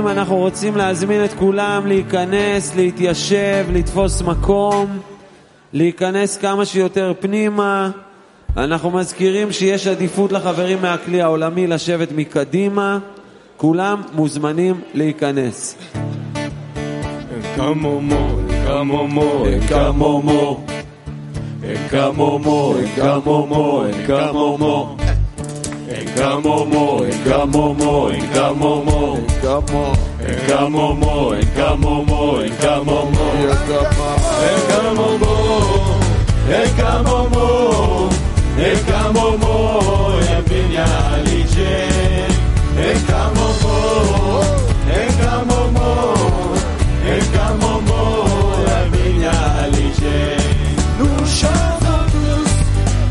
חברים, אנחנו רוצים להזמין את כולם להיכנס, להתיישב, לתפוס מקום, להיכנס כמה שיותר פנימה. אנחנו מזכירים שיש עדיפות לחברים מהכלי העולמי לשבת מקדימה. כולם מוזמנים להיכנס. Come Encamomo. Nous chantons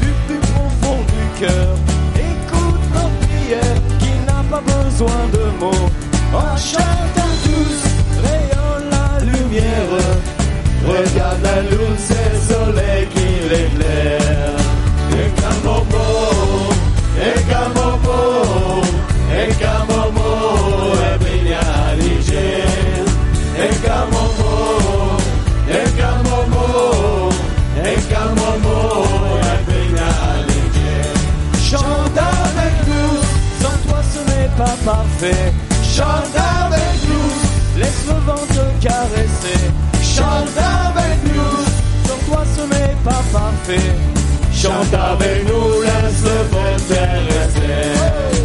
du plus profond du cœur de mots. En chantant tous, rayonne la lumière. Regarde la luz, c'est le soleil qui l'éclaire. Et Kamomo, et Kamomo, et Kamomo, Chante avec nous, laisse le vent te caresser. Chante avec nous, sans toi ce n'est pas parfait. Chante avec nous, laisse le vent t'intéresser. Et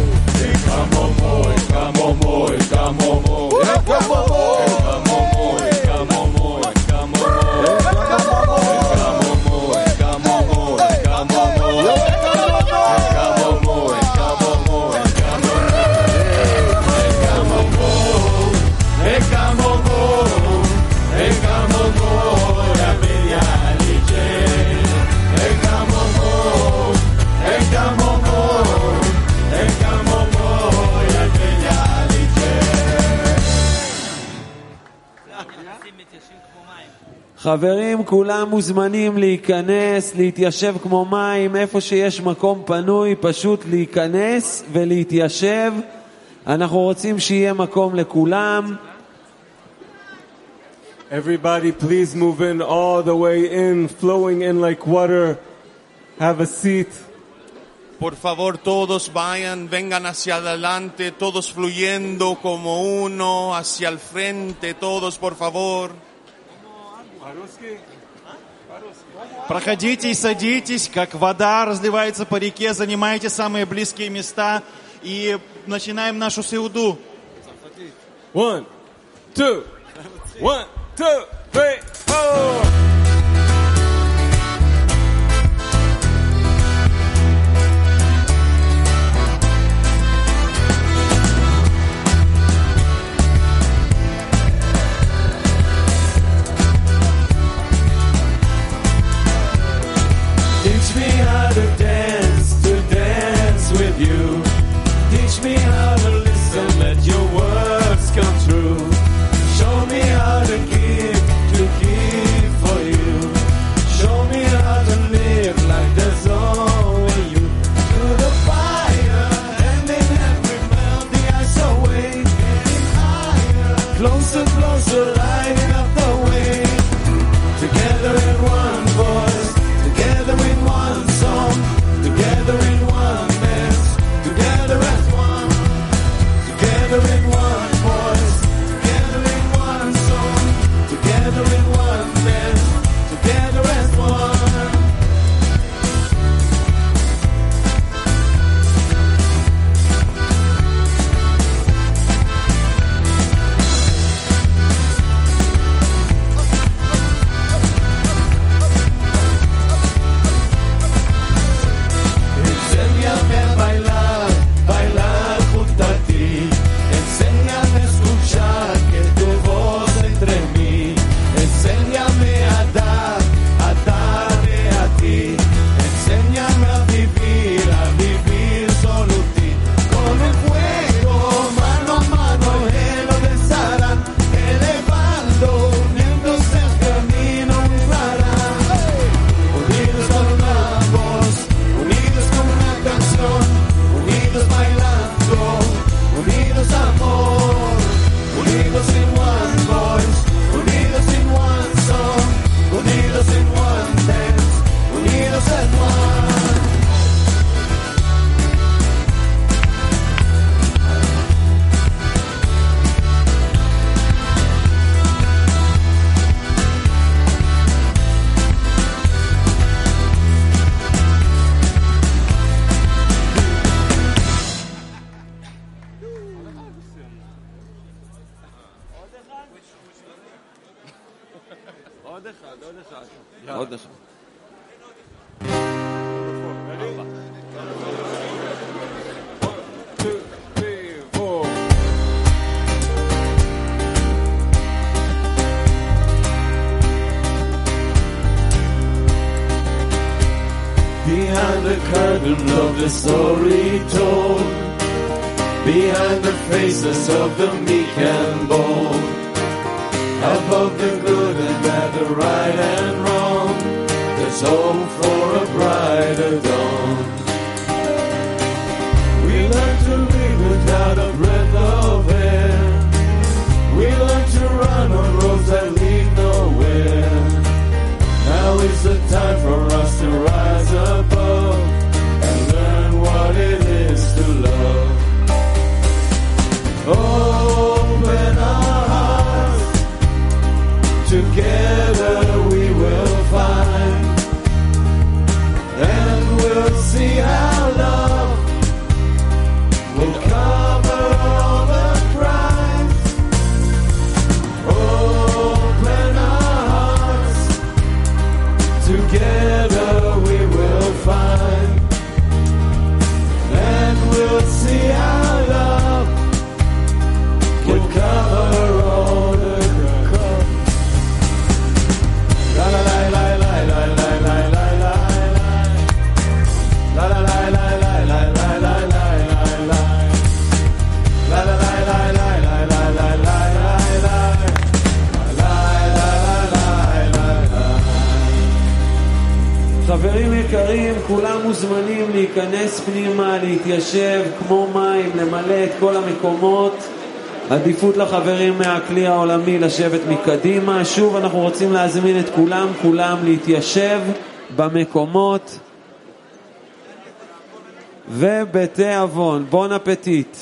חברים, כולם מוזמנים להיכנס, להתיישב כמו מים, איפה שיש מקום פנוי, פשוט להיכנס ולהתיישב. אנחנו רוצים שיהיה מקום לכולם. Everybody, please move in all the way in, flowing in like water. Have a seat. Por favor, todos vayan, vengan hacia adelante, todos fluyendo como uno, hacia el frente, todos, por favor. Проходите и садитесь, как вода разливается по реке, занимайте самые близкие места и начинаем нашу сеуду. One, two, one, two, three, four. כמו מים, למלא את כל המקומות. עדיפות לחברים מהכלי העולמי לשבת מקדימה. שוב, אנחנו רוצים להזמין את כולם, כולם להתיישב במקומות. ובתיאבון, בון אפטיט.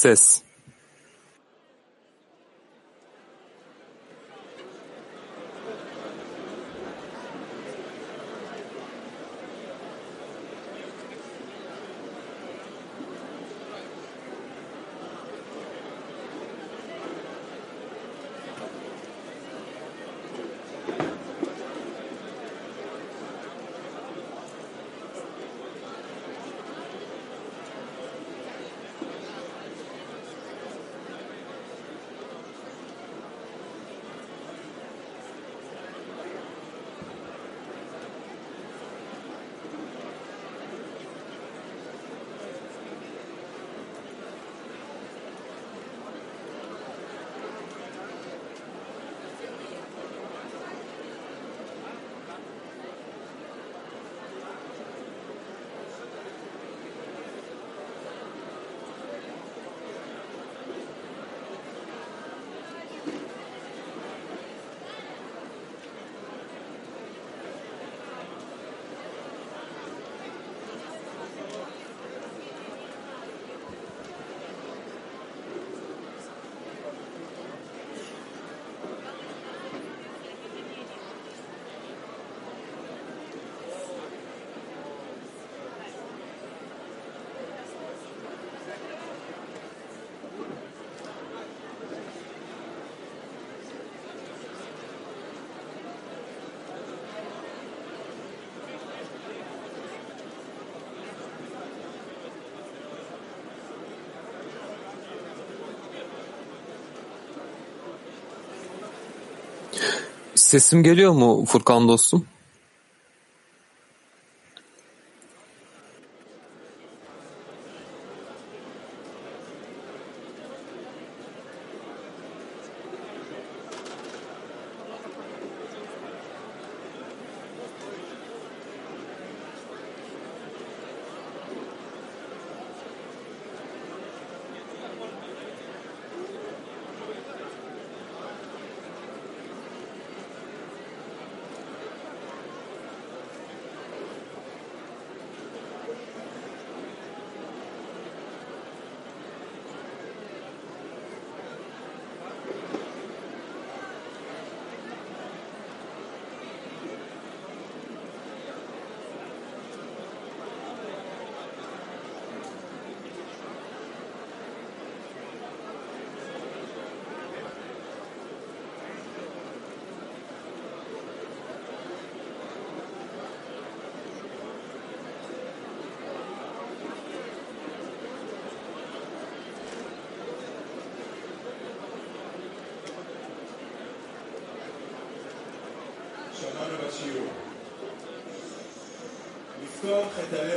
6. Sesim geliyor mu Furkan dostum?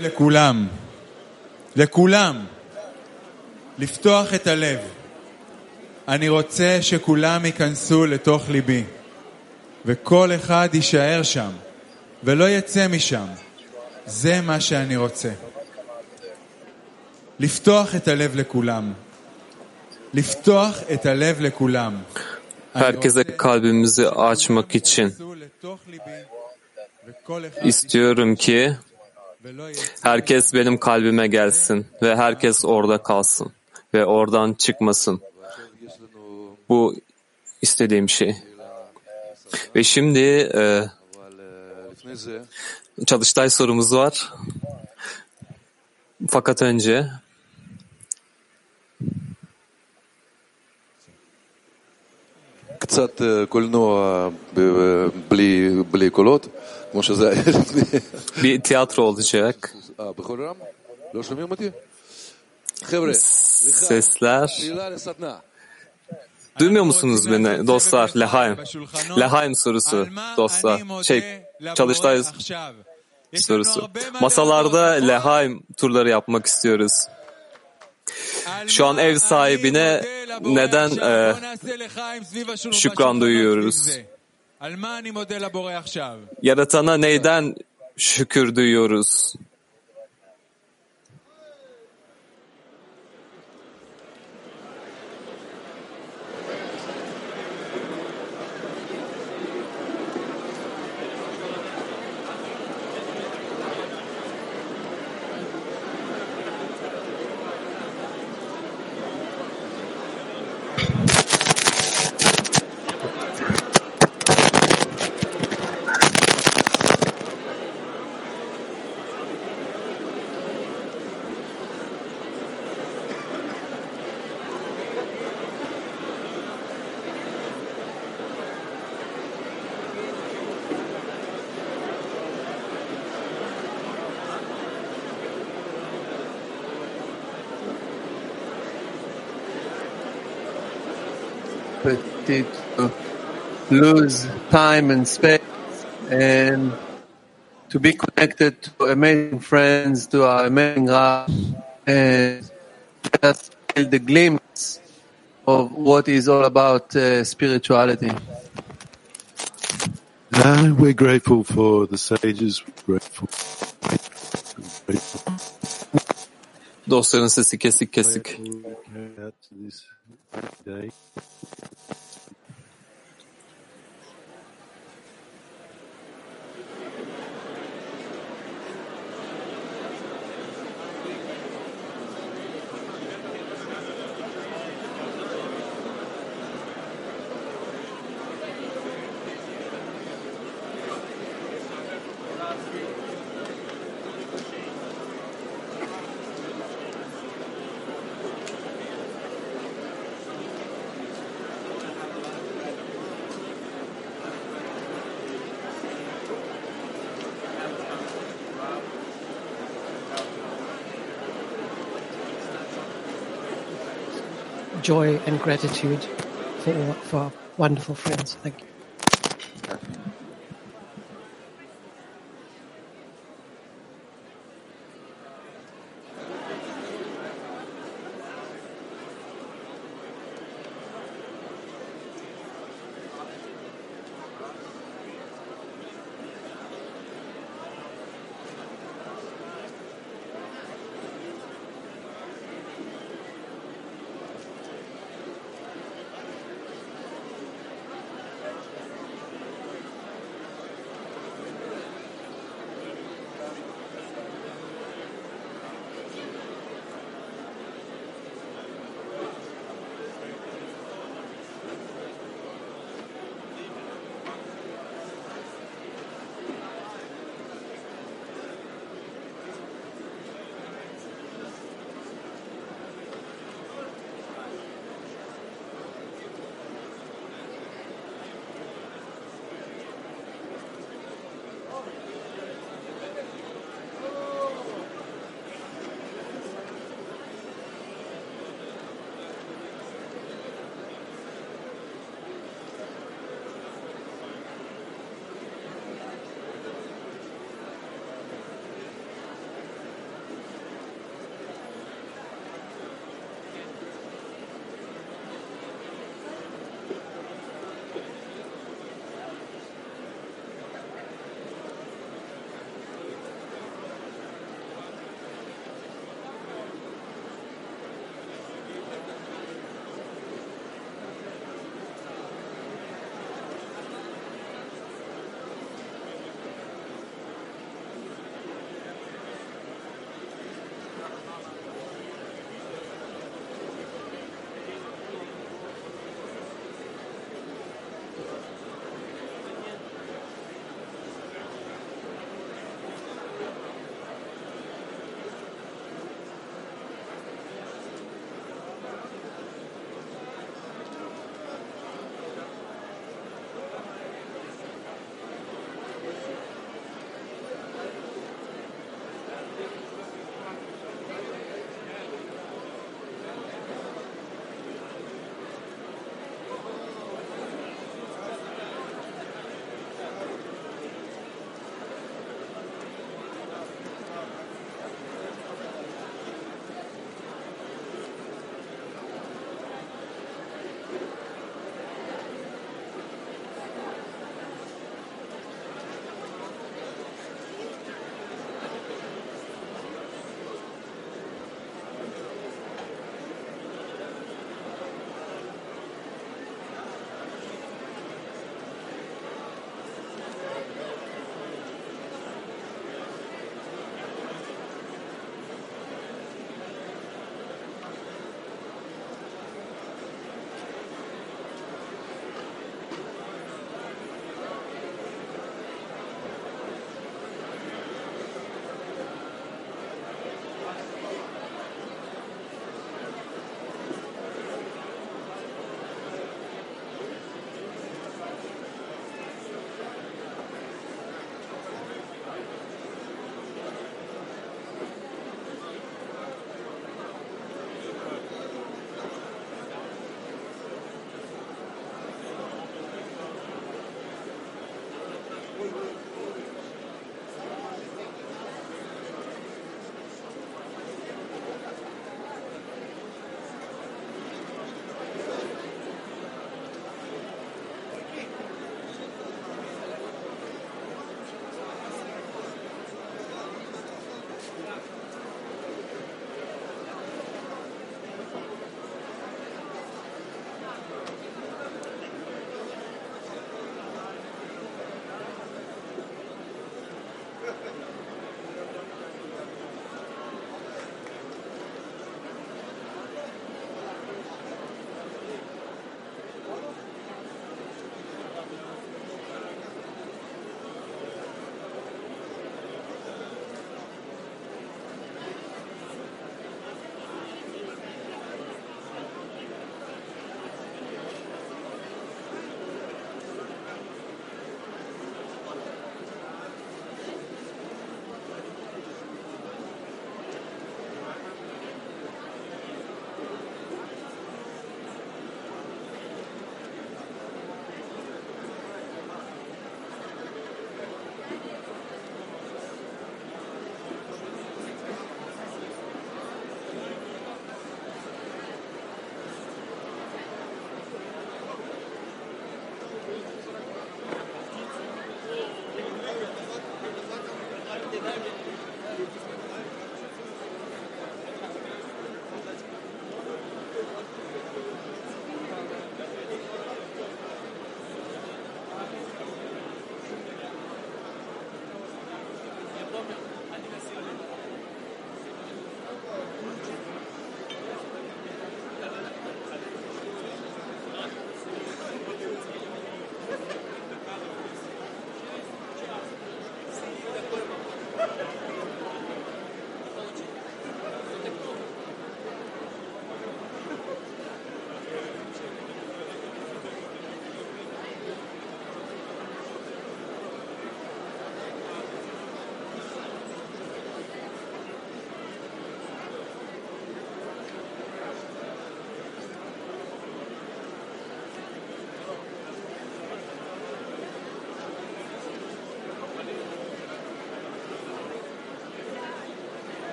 לכולם. לכולם. לפתוח את הלב. אני רוצה שכולם ייכנסו לתוך ליבי, וכל אחד יישאר שם, ולא יצא משם. זה מה שאני רוצה. לפתוח את הלב לכולם. לפתוח את הלב לכולם. Herkese kalbimizi açmak için istiyorum ki herkes benim kalbime gelsin ve herkes orada kalsın ve oradan çıkmasın. Bu istediğim şey. Ve şimdi e, çalıştay sorumuz var. Fakat önce קצת אה, קולנוע ב- בלי, בלי קולות, bir tiyatro olacak. Sesler. Duymuyor musunuz beni dostlar? Lehaim. Lehaim sorusu dostlar. Şey, çalıştay sorusu. Masalarda Lehaim turları yapmak istiyoruz. Şu an ev sahibine neden e, şükran duyuyoruz? Yaratana neyden şükür duyuyoruz? Opportunity to lose time and space and to be connected to amazing friends, to our amazing Rab, and just feel the glimpse of what is all about uh, spirituality. Uh, we're grateful for the sages, grateful. grateful. Dostların sesi kesik kesik. Joy and gratitude for for our wonderful friends. Thank you.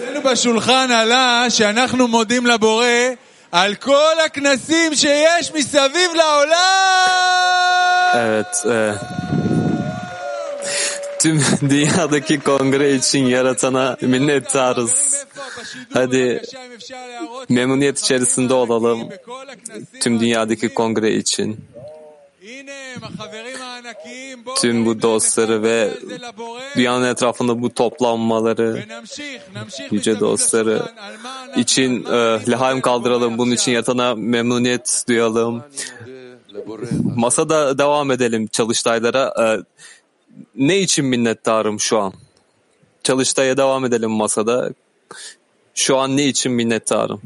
אצלנו בשולחן עלה שאנחנו mודים לבורא על כל הכנסים שיש מסביב לעולם! Evet. e, tüm dünyadaki kongre için yaratana minnettarız. Hadi memnuniyet içerisinde olalım. Tüm dünyadaki kongre için. Tüm bu dostları ve dünyanın etrafında bu toplanmaları, yüce dostları için e, lehaim kaldıralım. Bunun için yatana memnuniyet duyalım. Masada devam edelim çalıştaylara. E, ne için minnettarım şu an? Çalıştaya devam edelim masada. Şu an ne için minnettarım?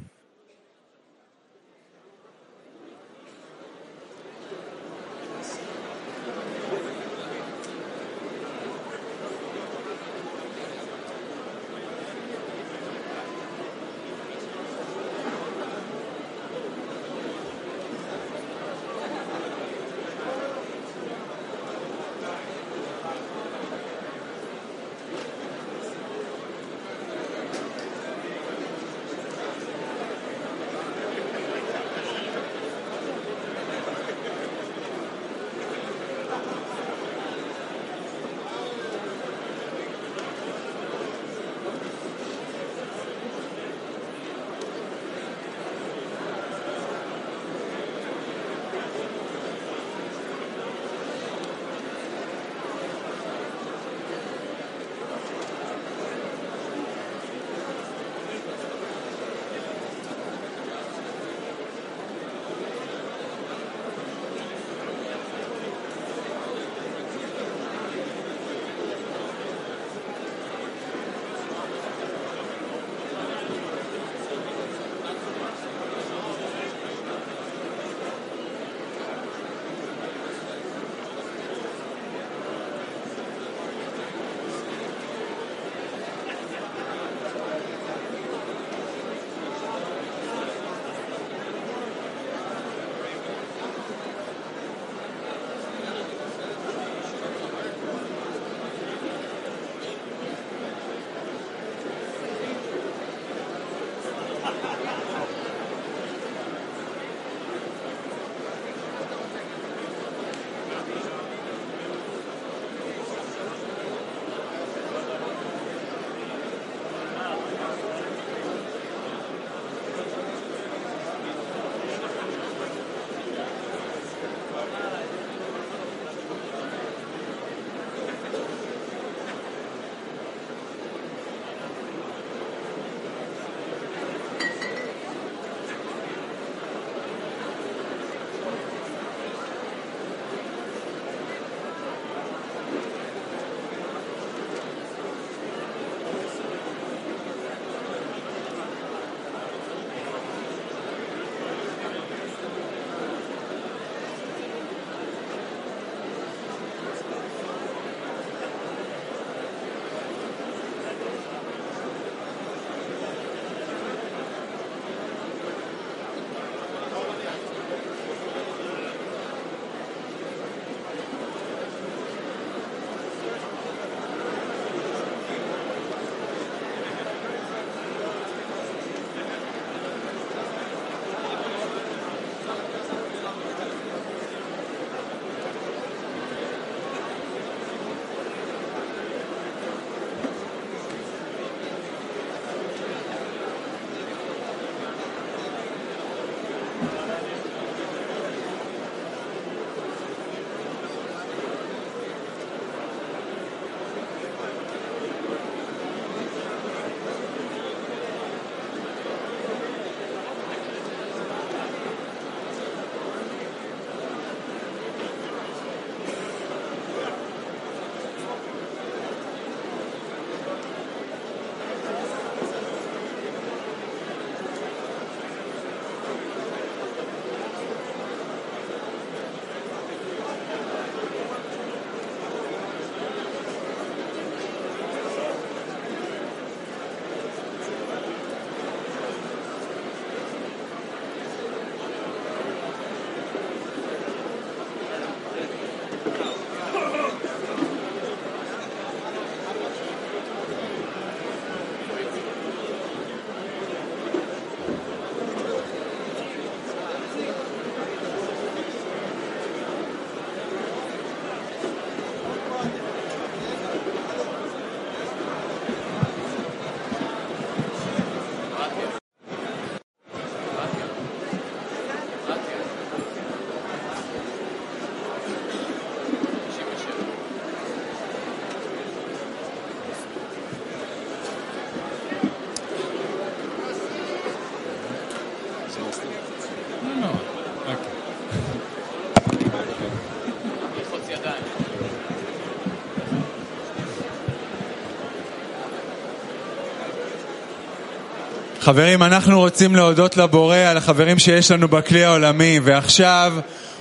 חברים, אנחנו רוצים להודות לבורא על החברים שיש לנו בכלי העולמי, ועכשיו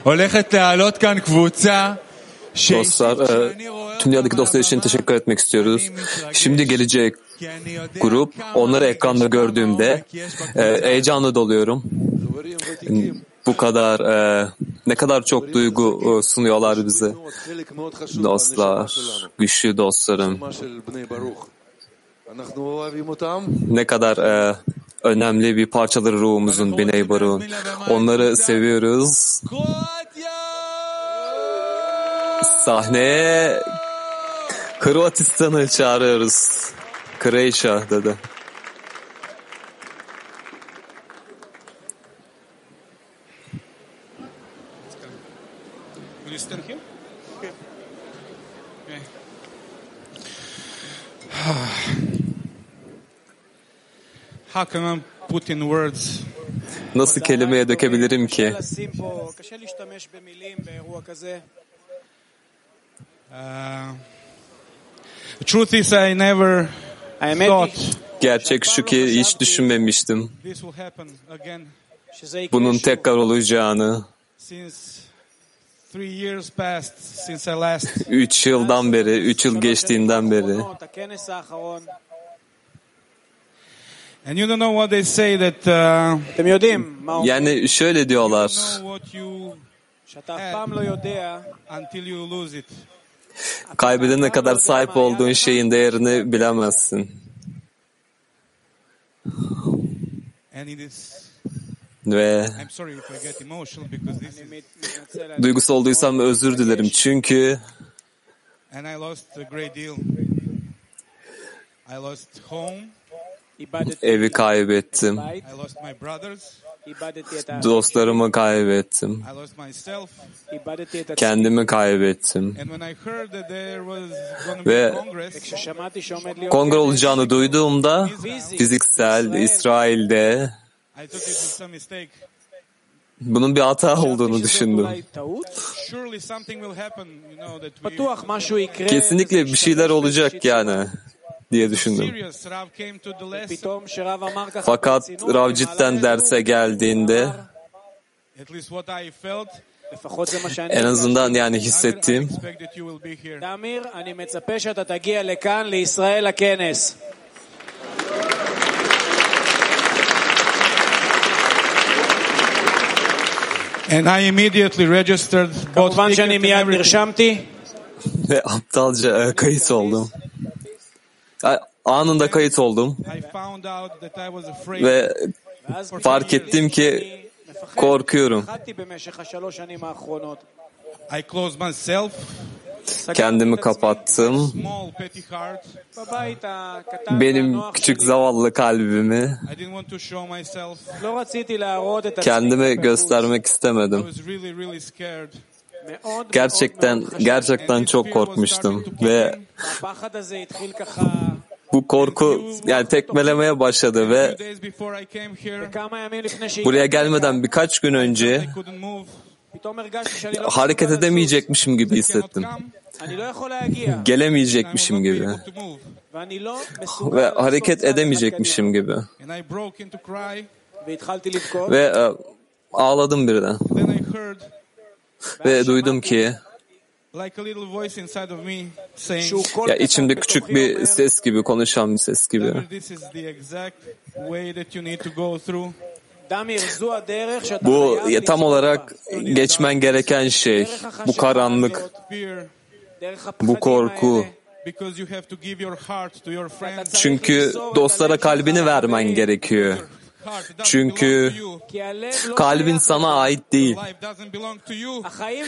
הולכת לעלות כאן קבוצה Dostlar, e, tüm dünyadaki dostlar için teşekkür etmek istiyoruz. Şimdi gelecek grup, onları ekranda gördüğümde e, heyecanlı doluyorum. Bu kadar, e, ne kadar çok duygu e, sunuyorlar bize. Dostlar, güçlü dostlarım. Ne kadar e, önemli bir parçaları ruhumuzun, Biney Baruch'un. Onları seviyoruz. Sahneye Hırvatistan'ı çağırıyoruz. Croatia dedi. Nasıl kelimeye dökebilirim ki? Gerçek şu ki hiç düşünmemiştim. Bunun tekrar olacağını. Üç yıldan beri, üç yıl geçtiğinden beri. And you don't know what they say that, uh, yani şöyle diyorlar. Kaybedene kadar sahip olduğun şeyin değerini bilemezsin. Ve duygusal olduysam özür dilerim. Çünkü Evi kaybettim. Dostlarımı kaybettim. Kendimi kaybettim. Ve kongre olacağını duyduğumda fiziksel İsrail'de bunun bir hata olduğunu düşündüm. Kesinlikle bir şeyler olacak yani diye düşündüm. Fakat Rav cidden derse geldiğinde en azından yani hissettiğim And I immediately registered both tickets and everything. Ve aptalca kayıt oldum anında kayıt oldum. Ve fark ettim ki korkuyorum. Kendimi kapattım. Benim küçük zavallı kalbimi kendime göstermek istemedim gerçekten gerçekten çok korkmuştum ve bu korku yani tekmelemeye başladı ve buraya gelmeden birkaç gün önce hareket edemeyecekmişim gibi hissettim. Gelemeyecekmişim gibi. Ve hareket edemeyecekmişim gibi. Ve e, ağladım birden. Ve duydum ki ya içimde küçük bir ses gibi konuşan bir ses gibi. Bu ya, tam olarak geçmen gereken şey. Bu karanlık, bu korku. Çünkü dostlara kalbini vermen gerekiyor. Çünkü kalbin sana ait değil.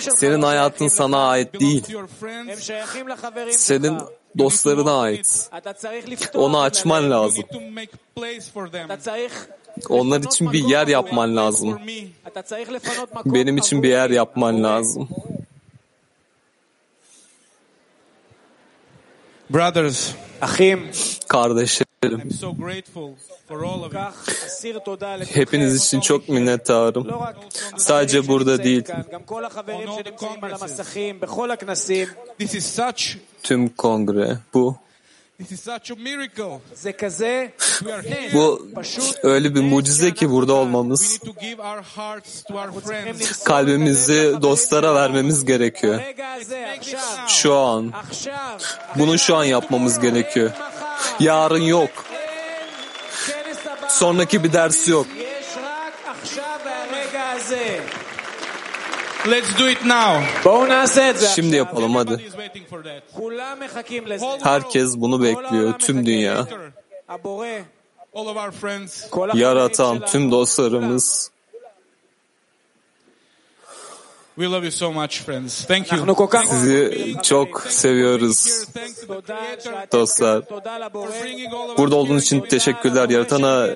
Senin hayatın sana ait değil. Senin dostlarına ait. Onu açman lazım. Onlar için bir yer yapman lazım. Benim için bir yer yapman lazım. Brothers, kardeşim, ederim. Hepiniz için çok minnettarım. Sadece burada değil. Tüm kongre bu bu öyle bir mucize ki burada olmamız. Kalbimizi dostlara vermemiz gerekiyor. Şu an. Bunu şu an yapmamız gerekiyor. Yarın yok. Sonraki bir ders yok. Let's do it now. Şimdi yapalım hadi. Herkes bunu bekliyor, tüm dünya. Yaratan tüm dostlarımız. We love you so much, friends. Thank you. Sizi çok seviyoruz dostlar. Burada olduğunuz için teşekkürler. Yaratana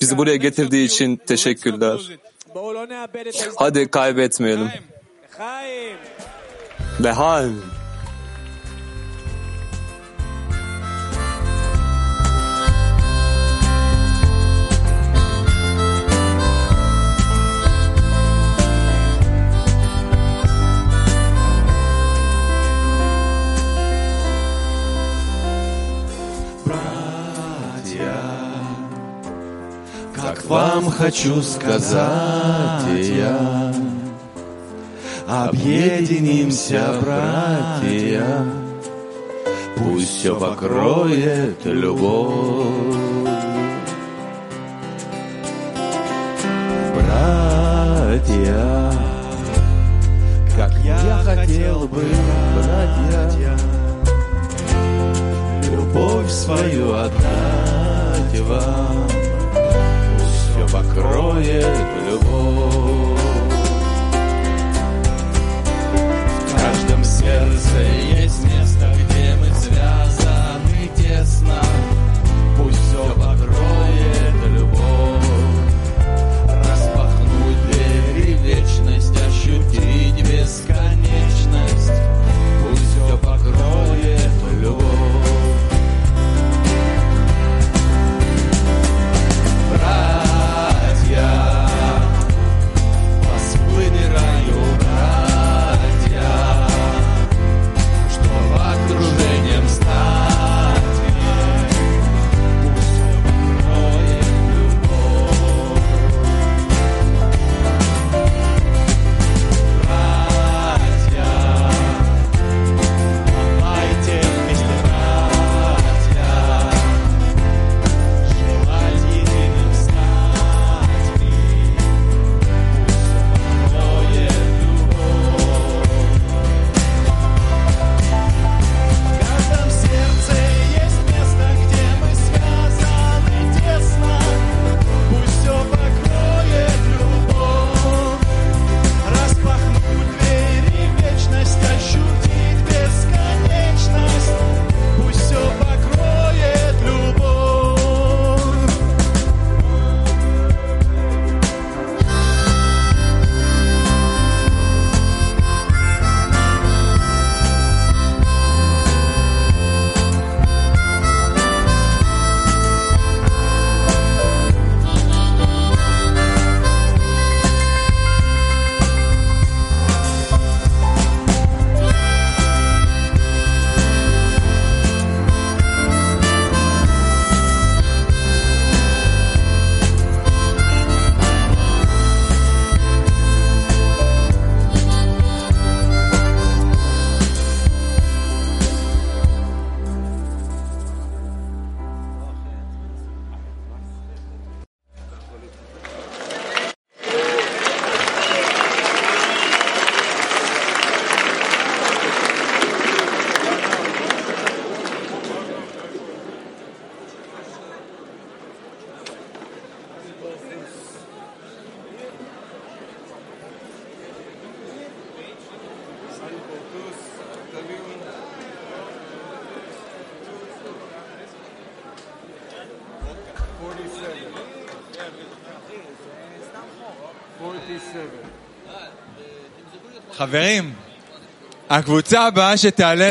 bizi buraya getirdiği için teşekkürler. Hadi kaybetmeyelim. Lehaim. Вам хочу сказать я, Объединимся, братья, Пусть все покроет любовь. Братья, как я хотел бы, братья, Любовь свою отдать вам все покроет любовь. В каждом сердце есть место, где мы связаны тесно. Пусть все покроет любовь. Распахнуть двери вечность, ощутить бесконечность.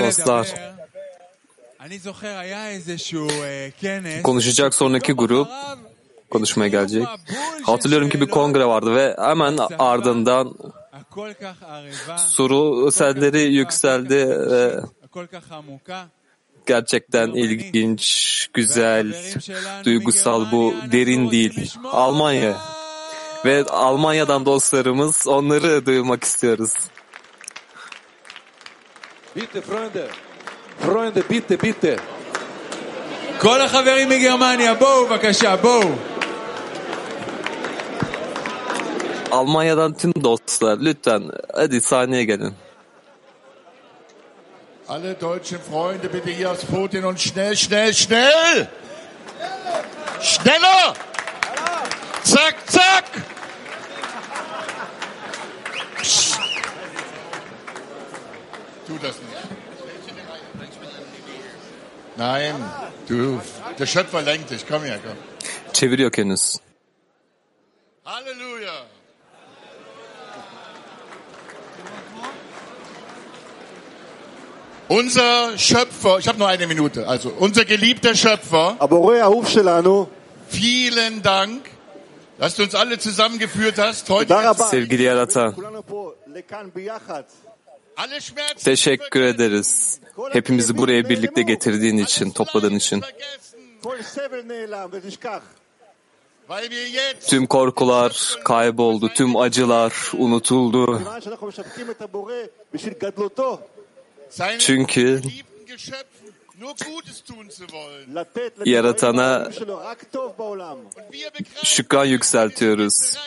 Dostlar, konuşacak sonraki grup konuşmaya gelecek. Hatırlıyorum ki bir kongre vardı ve hemen ardından soru selleri yükseldi ve gerçekten ilginç, güzel, duygusal bu derin değil. Almanya ve Almanya'dan dostlarımız onları duymak istiyoruz. ביטה, פרונדה. פרונדה, ביטה, ביטה. כל החברים מגרמניה, בואו בבקשה, בואו. Almanya'dan tüm dostlar lütfen hadi sahneye gelin. Alle deutschen Freunde bitte hier aufs Podium und schnell, schnell, schnell! Schneller! Zack, zack! Psst. Tu das nicht. Nein, du, der Schöpfer lenkt dich. Komm her, komm. Çeviriyorkeniz. Halleluja. Unser Schöpfer, ich habe nur eine Minute, also unser geliebter Schöpfer. Vielen Dank, dass du uns alle zusammengeführt hast heute. Sevgili Yaratan. Teşekkür ederiz. Hepimizi buraya birlikte getirdiğin için, topladığın için. Tüm korkular kayboldu, tüm acılar unutuldu. Çünkü Yaratana şükran yükseltiyoruz.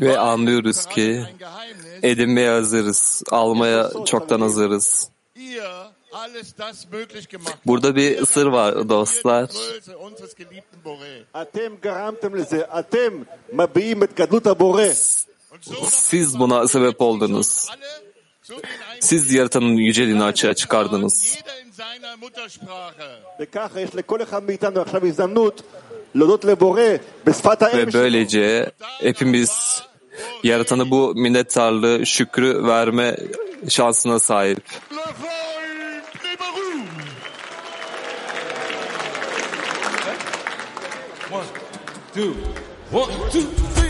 Ve anlıyoruz ki edinmeye hazırız, almaya çoktan hazırız. Burada bir sır var dostlar. Siz buna sebep oldunuz. Siz yaratanın yüceliğini açığa çıkardınız. Ve böylece hepimiz Yaratan'a bu minnettarlığı, şükrü verme şansına sahip. One, two, one, two.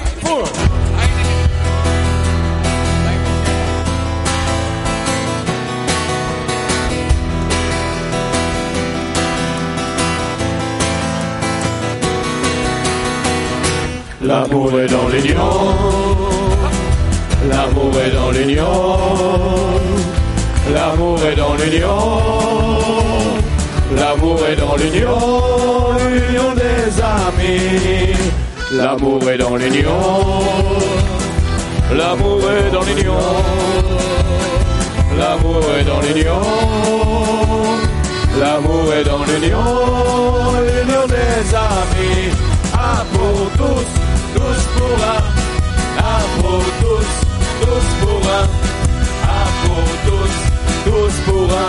L'amour est dans l'union. L'amour est dans l'union. L'amour est dans l'union. L'amour est dans l'union. L'union des amis. L'amour est dans l'union. L'amour est dans l'union. L'amour est dans l'union. L'amour est dans l'union. L'union des amis. Un pour tous, à tous, tous pour un. Torah. Apodos, Dospora. Apodos, Dospora.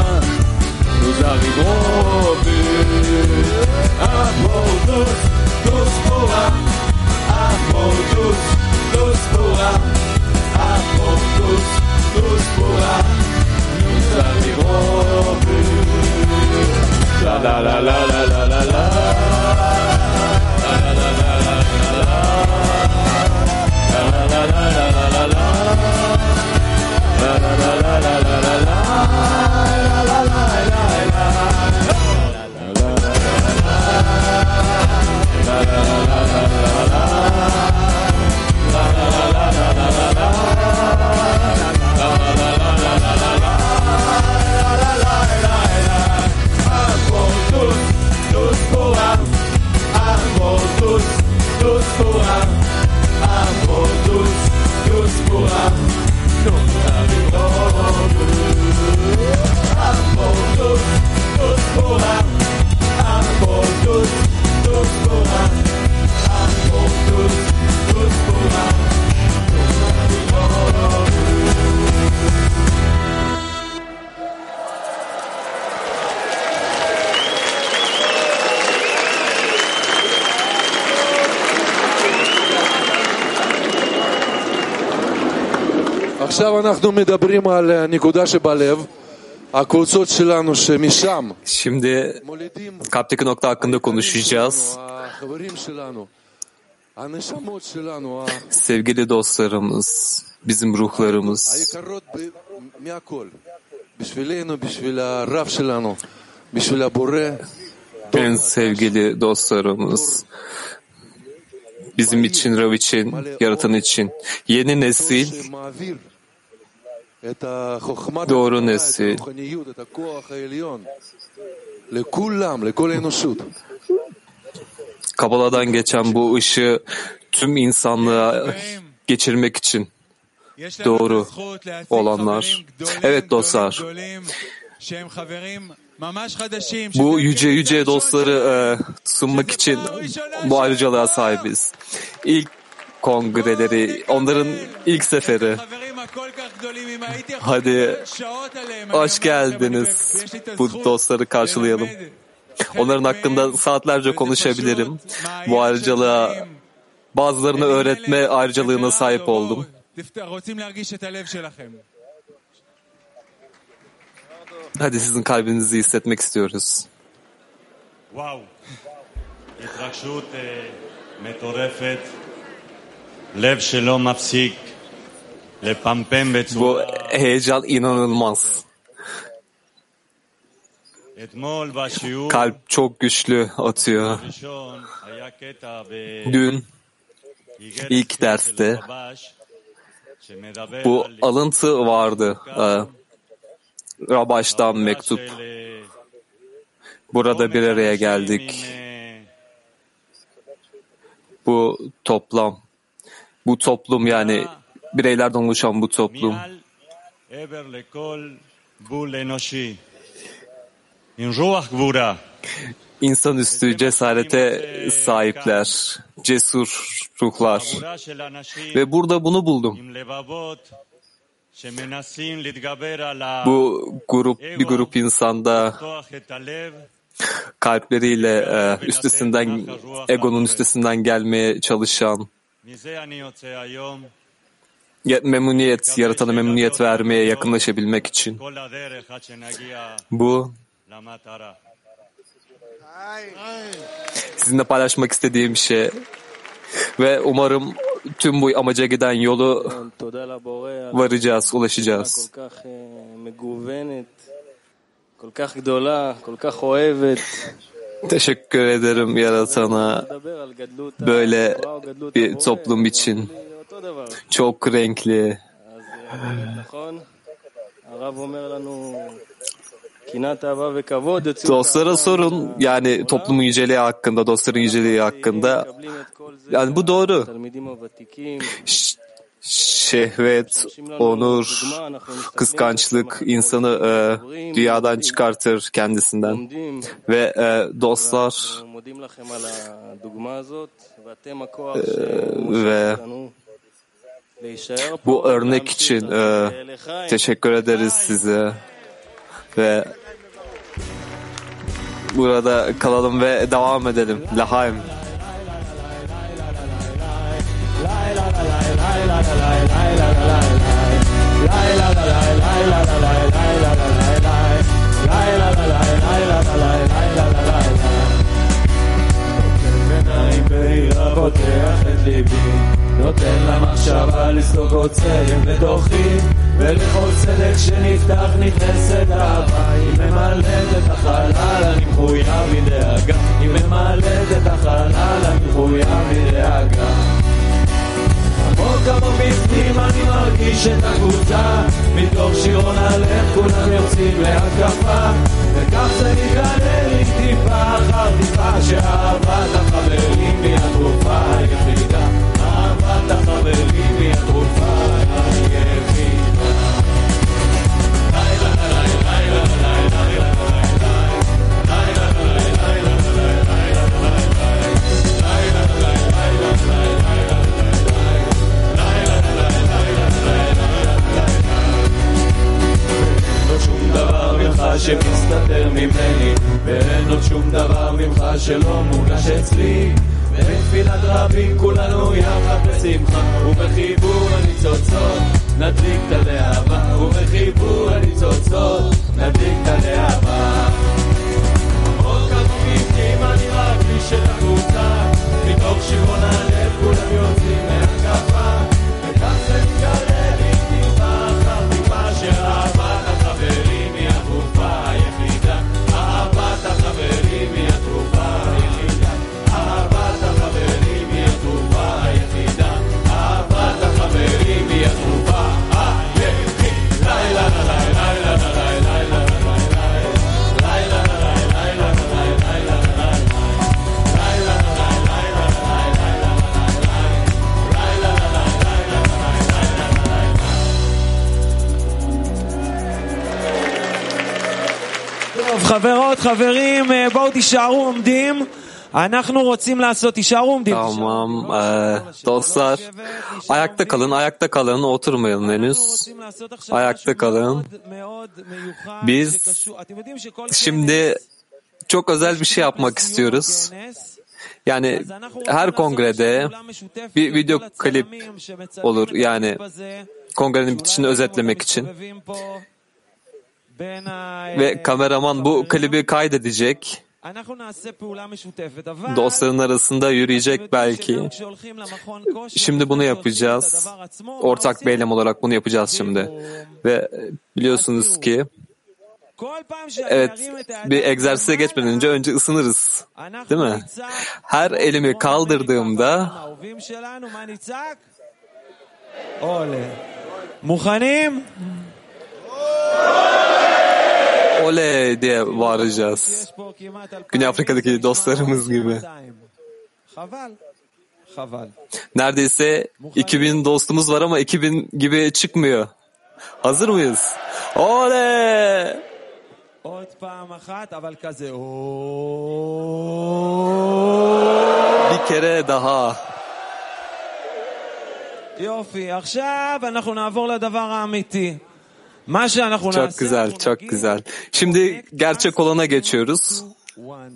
Nous arriverons au but. Apodos, Dospora. Apodos, Dospora. Apodos, Dospora. Nous arriverons au but. La la la la la la la la. la la la todos, todos porra, amor, todos, todos porra, conta me logo. Amor, todos, todos porra, amor, todos, amor. Şimdi kalpteki nokta hakkında konuşacağız. Sevgili dostlarımız, bizim ruhlarımız, en sevgili dostlarımız, bizim için, Rav için, Yaratan için, yeni nesil doğru nesil, Kabala'dan geçen bu ışığı tüm insanlığa geçirmek için doğru olanlar. Evet dostlar, bu yüce yüce dostları e, sunmak için bu ayrıcalığa sahibiz. İlk kongreleri, onların ilk seferi. Hadi hoş geldiniz. Bu dostları karşılayalım. Onların hakkında saatlerce konuşabilirim. Bu ayrıcalığa bazılarını öğretme ayrıcalığına sahip oldum. Hadi sizin kalbinizi hissetmek istiyoruz. Wow. Bu heyecan inanılmaz. Kalp çok güçlü atıyor. Dün ilk derste bu alıntı vardı. E, Rabaş'tan mektup. Burada bir araya geldik. Bu toplam bu toplum yani bireylerden oluşan bu toplum. İnsanüstü cesarete sahipler, cesur ruhlar. Ve burada bunu buldum. Bu grup, bir grup insanda kalpleriyle e, üstesinden, egonun üstesinden gelmeye çalışan, memnuniyet, yaratana memnuniyet vermeye yakınlaşabilmek için. Bu sizinle paylaşmak istediğim şey. Ve umarım tüm bu amaca giden yolu varacağız, ulaşacağız. Teşekkür ederim Yaratan'a böyle bir toplum için. Çok renkli. Dostlara sorun yani toplumun yüceliği hakkında, dostların yüceliği hakkında. Yani bu doğru şehvet, onur, kıskançlık insanı e, dünyadan çıkartır kendisinden. Ve e, dostlar e, ve bu örnek için e, teşekkür ederiz size ve burada kalalım ve devam edelim. Lahaim. פותח את ליבי נותן למחשבה לסלוק עוצרים בתוכי ולכל צדק שנפתח נכנסת אהבה היא ממלאת את החלל אני מחויב מדאגה היא ממלאת את החלל אני מחויב מדאגה מרגיש את הקבוצה מתוך שירון הלב כולם יוצאים להתקפה וכך זה מתגלה לי טיפה אחר טיפה שאהבת שמסתתר ממני ואין עוד שום דבר ממך שלא מורגש אצלי. בתפילת רבים כולנו יחד בשמחה ובחיבור הניצוצות נדליק את הלהבה, ובחיבור הניצוצות, נדליק את הלהבה. המון כדורים כמעט נראה כביש של הקבוצה, מתוך שירון הלב כולם יוצאים חברות, xaverim, אה, bואו תישארו עומדים. אנחנו רוצים לעשות, תישארו עומדים. Tamam. Ee, dostlar ayakta kalın, ayakta kalın, oturmayın henüz. Ayakta kalın. Biz şimdi çok özel bir şey yapmak istiyoruz. Yani her kongrede bir video klip olur. Yani kongrenin bitişini özetlemek için. Ve kameraman bu klibi kaydedecek. Dostların arasında yürüyecek belki. Şimdi bunu yapacağız. Ortak bir eylem olarak bunu yapacağız şimdi. Ve e, biliyorsunuz ki Evet, bir egzersize geçmeden önce önce ısınırız. Değil mi? Her elimi kaldırdığımda Muhanim oley diye bağıracağız. Güney Afrika'daki dostlarımız gibi. חבל. חבל. Neredeyse 2000 dostumuz var ama 2000 gibi çıkmıyor. Hazır mıyız? Oley! עוד פעם אחת, אבל כזה. Bir kere daha. יופי, עכשיו אנחנו נעבור לדבר האמיתי. מה שאנחנו Çok נעשה, güzel, çok güzel. Şimdi gerçek olana geçiyoruz. one.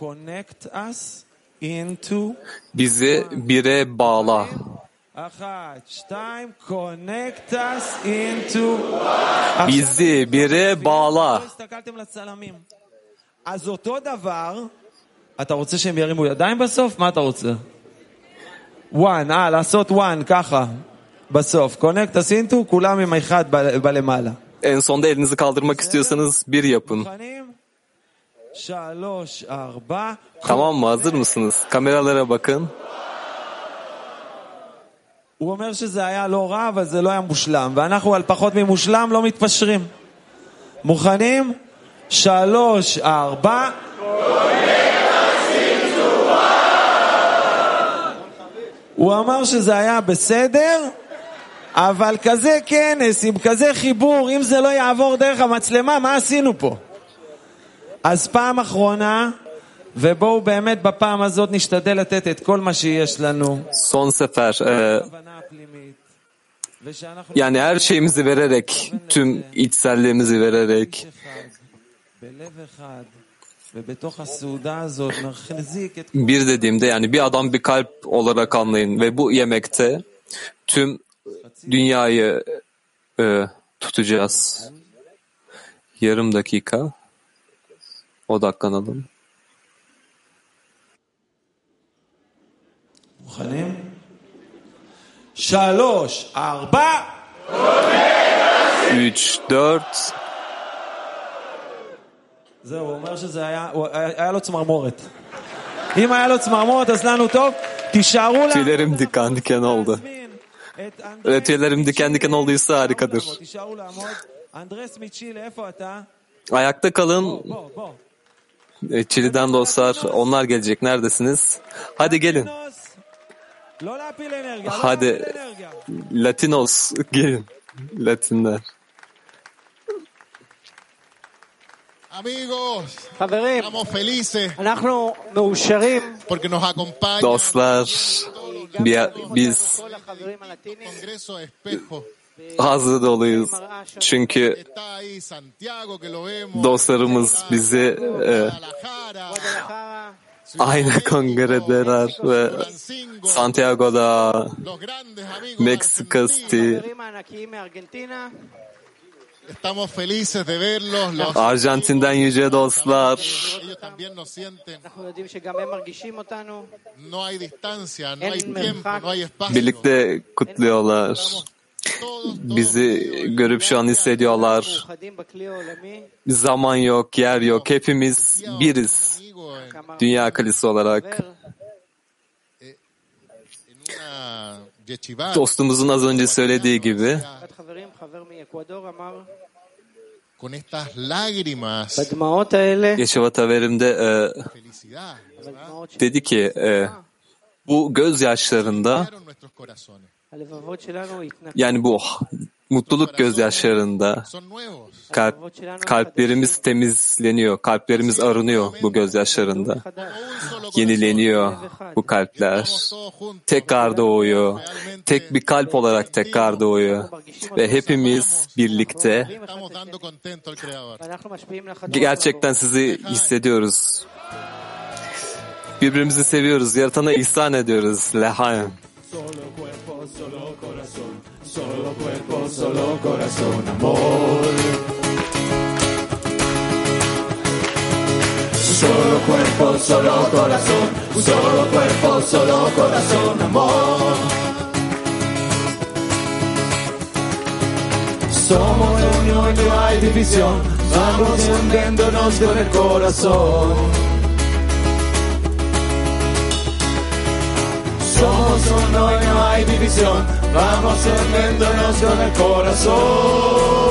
Connect us into Bizi bire bağla. אחת, שתיים, connect us into... Bizi bire bağla. לא הסתכלתם לצלמים. אז אותו דבר, אתה רוצה שהם ירימו ידיים בסוף? מה אתה רוצה? וואן, אה, לעשות וואן, ככה, בסוף. connect us into, כולם עם אחד בלמעלה. En sonda elinizi kaldırmak istiyorsanız bir yapın. Tamam mı? Hazır mısınız? Kameralara bakın. הוא אומר שזה היה לא רע, אבל זה לא היה מושלם. ואנחנו על פחות ממושלם לא מתפשרים. מוכנים? שלוש, ארבע. הוא אמר שזה היה בסדר, אבל כזה כנס, עם כזה חיבור, אם זה לא יעבור דרך המצלמה, מה עשינו פה? אז פעם אחרונה, ובואו באמת בפעם הזאת נשתדל לתת את כל מה שיש לנו. Son sefer e, yani her şeyimizi vererek, tüm içselliğimizi vererek בלב אחד, ובתוך הסעודה הזאת נחזיק את bir dediğimde yani bir adam bir kalp olarak anlayın ve bu yemekte tüm dünyayı e, tutacağız. Yarım dakika odaklanalım. מוכנים? שלוש, ארבע. 3, 4, זהו, הוא אומר שזה היה, הוא- היה היה לו צמרמורת. אם היה לו צמרמורת אז לנו טוב, תישארו לה... tüylerim diken diken oldu. Ve tüylerim diken diken olduysa harikadır. Ayakta kalın. E, Çili'den dostlar, onlar gelecek. Neredesiniz? Hadi gelin. Hadi Latinos gelin. Latinler. Dostlar, biz hazır doluyuz. Çünkü dostlarımız bizi e, aynı kongredeler ve Santiago'da, Meksika City, Arjantin'den yüce dostlar. Birlikte kutluyorlar. Bizi görüp şu an hissediyorlar. Zaman yok, yer yok. Hepimiz biriz. Dünya kalisi olarak. Dostumuzun az önce söylediği gibi con estas lágrimas Yeşevat Averim'de e, dedi ki e, bu gözyaşlarında yani bu mutluluk gözyaşlarında kalp, kalplerimiz temizleniyor, kalplerimiz arınıyor bu gözyaşlarında. Yenileniyor bu kalpler. Tekrar doğuyor. Tek bir kalp olarak tekrar doğuyor. Ve hepimiz birlikte gerçekten sizi hissediyoruz. Birbirimizi seviyoruz, yaratana ihsan ediyoruz. Lehaim. Solo cuerpo, solo corazón. Solo cuerpo, solo corazón, amor. Solo cuerpo, solo corazón. Solo cuerpo, solo corazón, amor. Somos uno y no hay división. Vamos hundiéndonos con el corazón. Somos uno y no hay división. Vamos hundiéndonos con el corazón.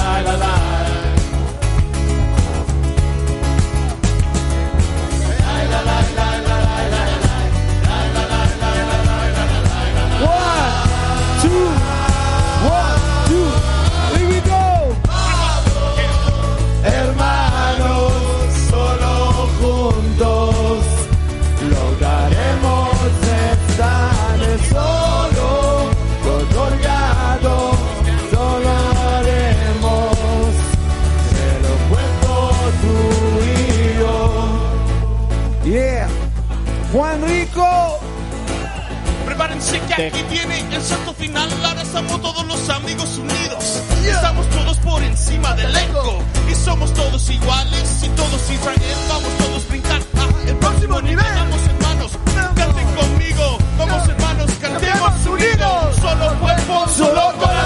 aquí viene el salto final. Ahora estamos todos los amigos unidos. Estamos todos por encima del eco. Y somos todos iguales y todos Israel. Vamos todos a brincar a el próximo nivel. Vamos hermanos, canten conmigo. Vamos hermanos, cantemos unidos. Solo cuerpo, solo corazón.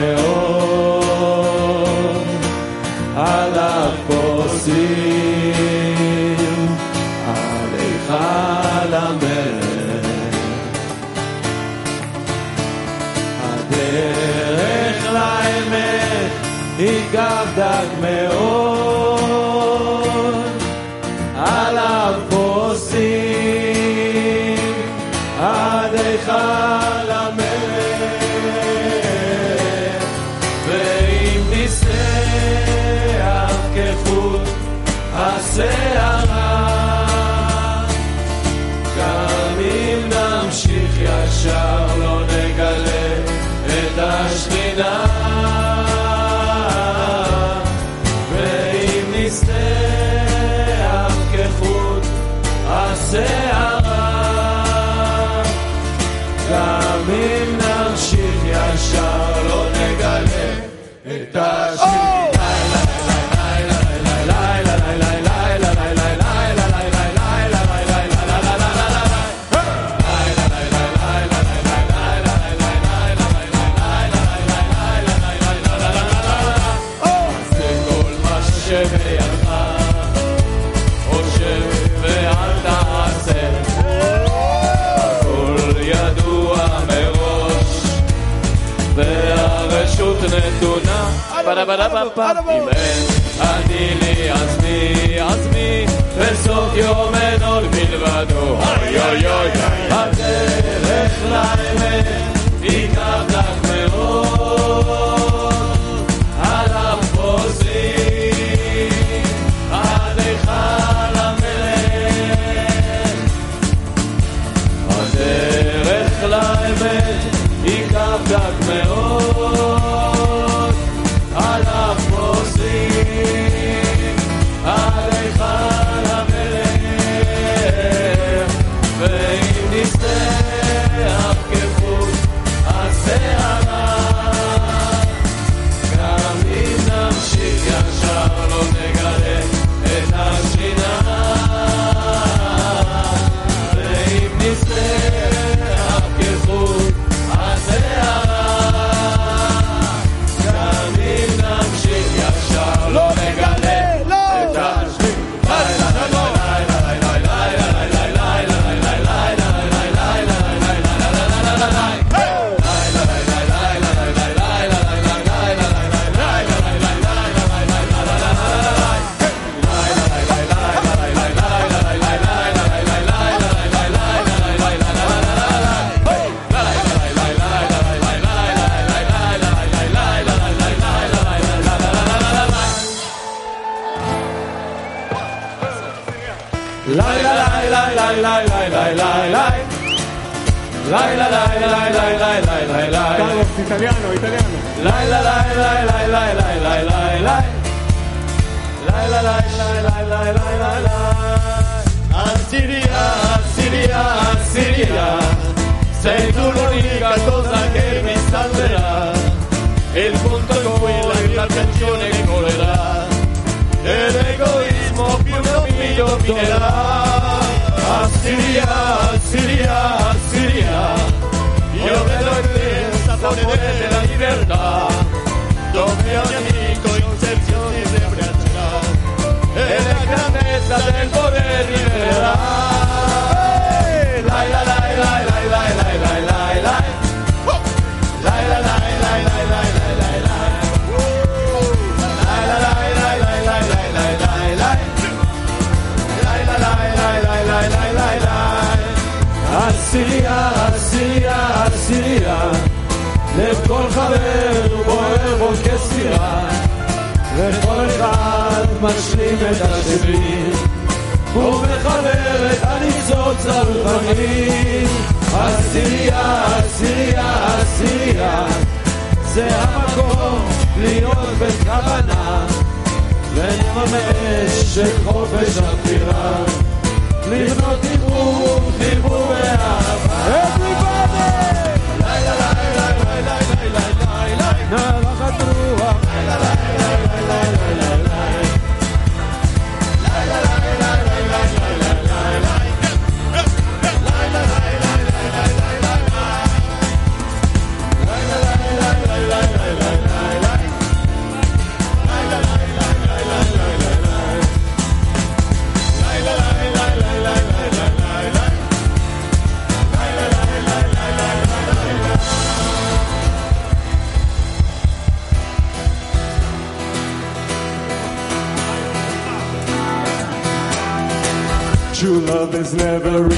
מאוד עליו פוסים על היכל המלך הדרך לאמת היא גב דק מאוד עליו פוסים עד היכל אני לעצמי, עצמי, וסוף יומנו לבדו, אוי אוי אוי, la tensione ricorrerà e l'egoismo più mio dominerà Assiria, Assiria, Assiria io vedo in te il sapore della libertà dove ogni amico inserzioni si abbraccerà e la grandezza del potere rivelerà עשירייה, עשירייה, עשירייה. לב כל חבר בוער בו כסירה, וכל אחד משלים את השני. ובחבר את הניצוץ הרוחני. עשירייה, עשירייה, עשירייה. זה המקום להיות בכוונה, ולממש את חופש הבחירה. לבנות עם Everybody! Never